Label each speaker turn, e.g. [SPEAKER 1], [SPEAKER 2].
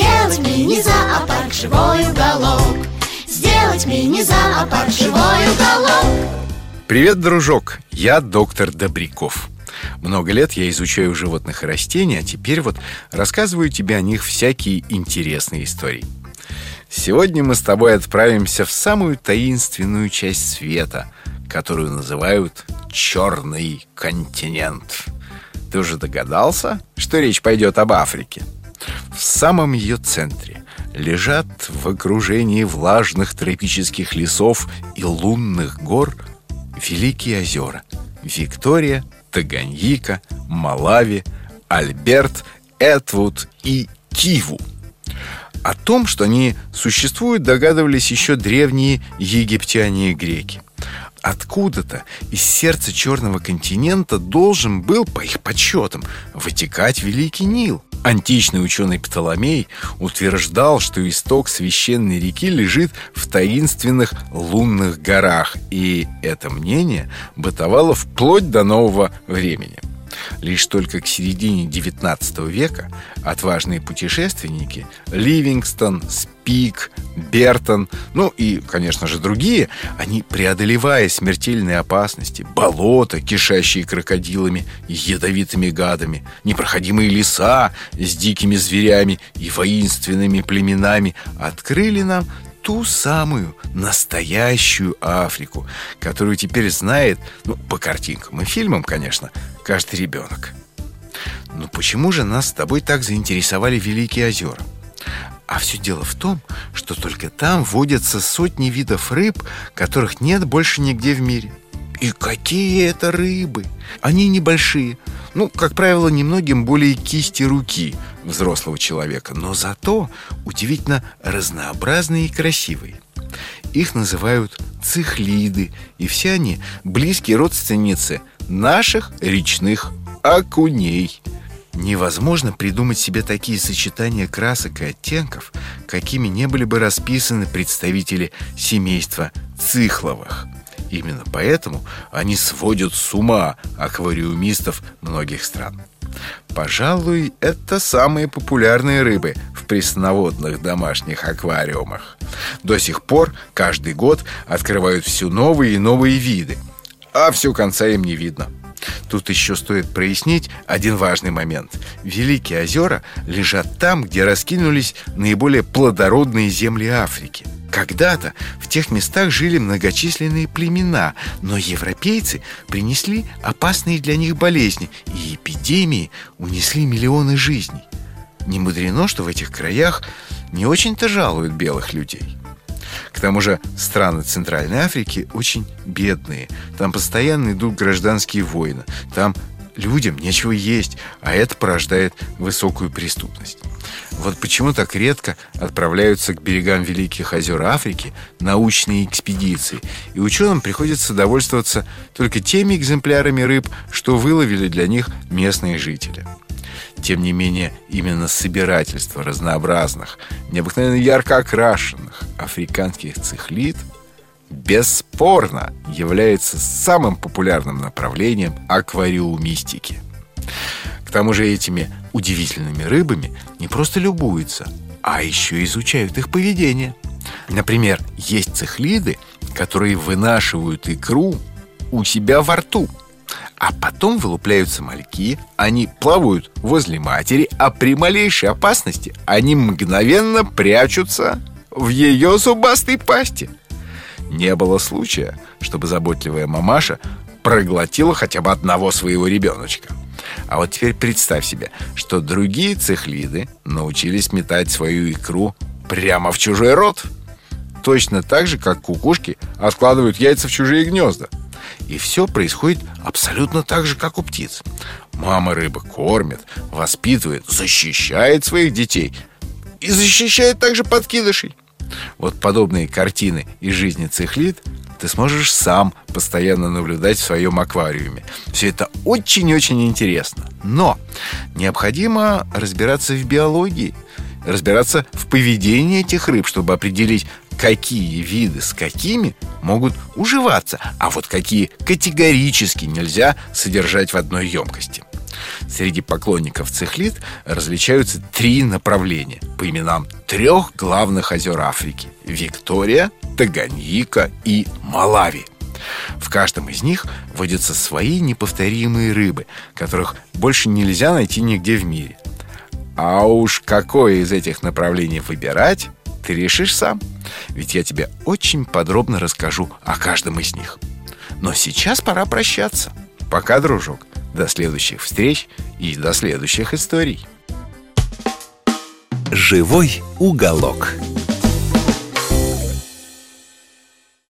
[SPEAKER 1] Сделать мини-зоопарк живой уголок Сделать мини-зоопарк живой уголок
[SPEAKER 2] Привет, дружок! Я доктор Добряков. Много лет я изучаю животных и растений, а теперь вот рассказываю тебе о них всякие интересные истории. Сегодня мы с тобой отправимся в самую таинственную часть света, которую называют Черный континент. Ты уже догадался, что речь пойдет об Африке? В самом ее центре лежат в окружении влажных тропических лесов и лунных гор Великие озера Виктория, Таганьика, Малави, Альберт, Этвуд и Киву О том, что они существуют, догадывались еще древние египтяне и греки Откуда-то из сердца Черного континента должен был, по их подсчетам, вытекать Великий Нил. Античный ученый Птоломей утверждал, что исток священной реки лежит в таинственных лунных горах, и это мнение бытовало вплоть до нового времени. Лишь только к середине XIX века отважные путешественники Ливингстон, Спик, Бертон, ну и, конечно же, другие, они, преодолевая смертельные опасности, болота, кишащие крокодилами и ядовитыми гадами, непроходимые леса с дикими зверями и воинственными племенами, открыли нам ту самую настоящую Африку, которую теперь знает, ну, по картинкам и фильмам, конечно, каждый ребенок. Но почему же нас с тобой так заинтересовали Великие озера? А все дело в том, что только там водятся сотни видов рыб, которых нет больше нигде в мире. И какие это рыбы! Они небольшие, ну, как правило, немногим более кисти руки взрослого человека, но зато удивительно разнообразные и красивые. Их называют цихлиды, и все они близкие родственницы наших речных окуней. Невозможно придумать себе такие сочетания красок и оттенков, какими не были бы расписаны представители семейства цихловых. Именно поэтому они сводят с ума аквариумистов многих стран. Пожалуй, это самые популярные рыбы в пресноводных домашних аквариумах. До сих пор каждый год открывают все новые и новые виды, а все конца им не видно. Тут еще стоит прояснить один важный момент. Великие озера лежат там, где раскинулись наиболее плодородные земли Африки. Когда-то в тех местах жили многочисленные племена, но европейцы принесли опасные для них болезни, и эпидемии унесли миллионы жизней. Не мудрено, что в этих краях не очень-то жалуют белых людей. К тому же страны Центральной Африки очень бедные. Там постоянно идут гражданские войны. Там людям нечего есть, а это порождает высокую преступность. Вот почему так редко отправляются к берегам Великих озер Африки научные экспедиции, и ученым приходится довольствоваться только теми экземплярами рыб, что выловили для них местные жители. Тем не менее, именно собирательство разнообразных, необыкновенно ярко окрашенных африканских цихлид бесспорно является самым популярным направлением аквариумистики. К тому же этими удивительными рыбами не просто любуются, а еще изучают их поведение. Например, есть цихлиды, которые вынашивают икру у себя во рту – а потом вылупляются мальки, они плавают возле матери, а при малейшей опасности они мгновенно прячутся в ее зубастой пасти. Не было случая, чтобы заботливая мамаша проглотила хотя бы одного своего ребеночка. А вот теперь представь себе, что другие цехлиды научились метать свою икру прямо в чужой рот. Точно так же, как кукушки откладывают яйца в чужие гнезда. И все происходит абсолютно так же, как у птиц. Мама рыба кормит, воспитывает, защищает своих детей. и защищает также подкидышей. Вот подобные картины из жизни цихлит ты сможешь сам постоянно наблюдать в своем аквариуме. Все это очень-очень интересно. Но необходимо разбираться в биологии, разбираться в поведении этих рыб, чтобы определить, какие виды с какими могут уживаться, а вот какие категорически нельзя содержать в одной емкости. Среди поклонников цихлит различаются три направления по именам трех главных озер Африки – Виктория, Таганьика и Малави. В каждом из них водятся свои неповторимые рыбы, которых больше нельзя найти нигде в мире. А уж какое из этих направлений выбирать, ты решишь сам. Ведь я тебе очень подробно расскажу о каждом из них. Но сейчас пора прощаться. Пока, дружок. До следующих встреч и до следующих историй.
[SPEAKER 3] Живой уголок.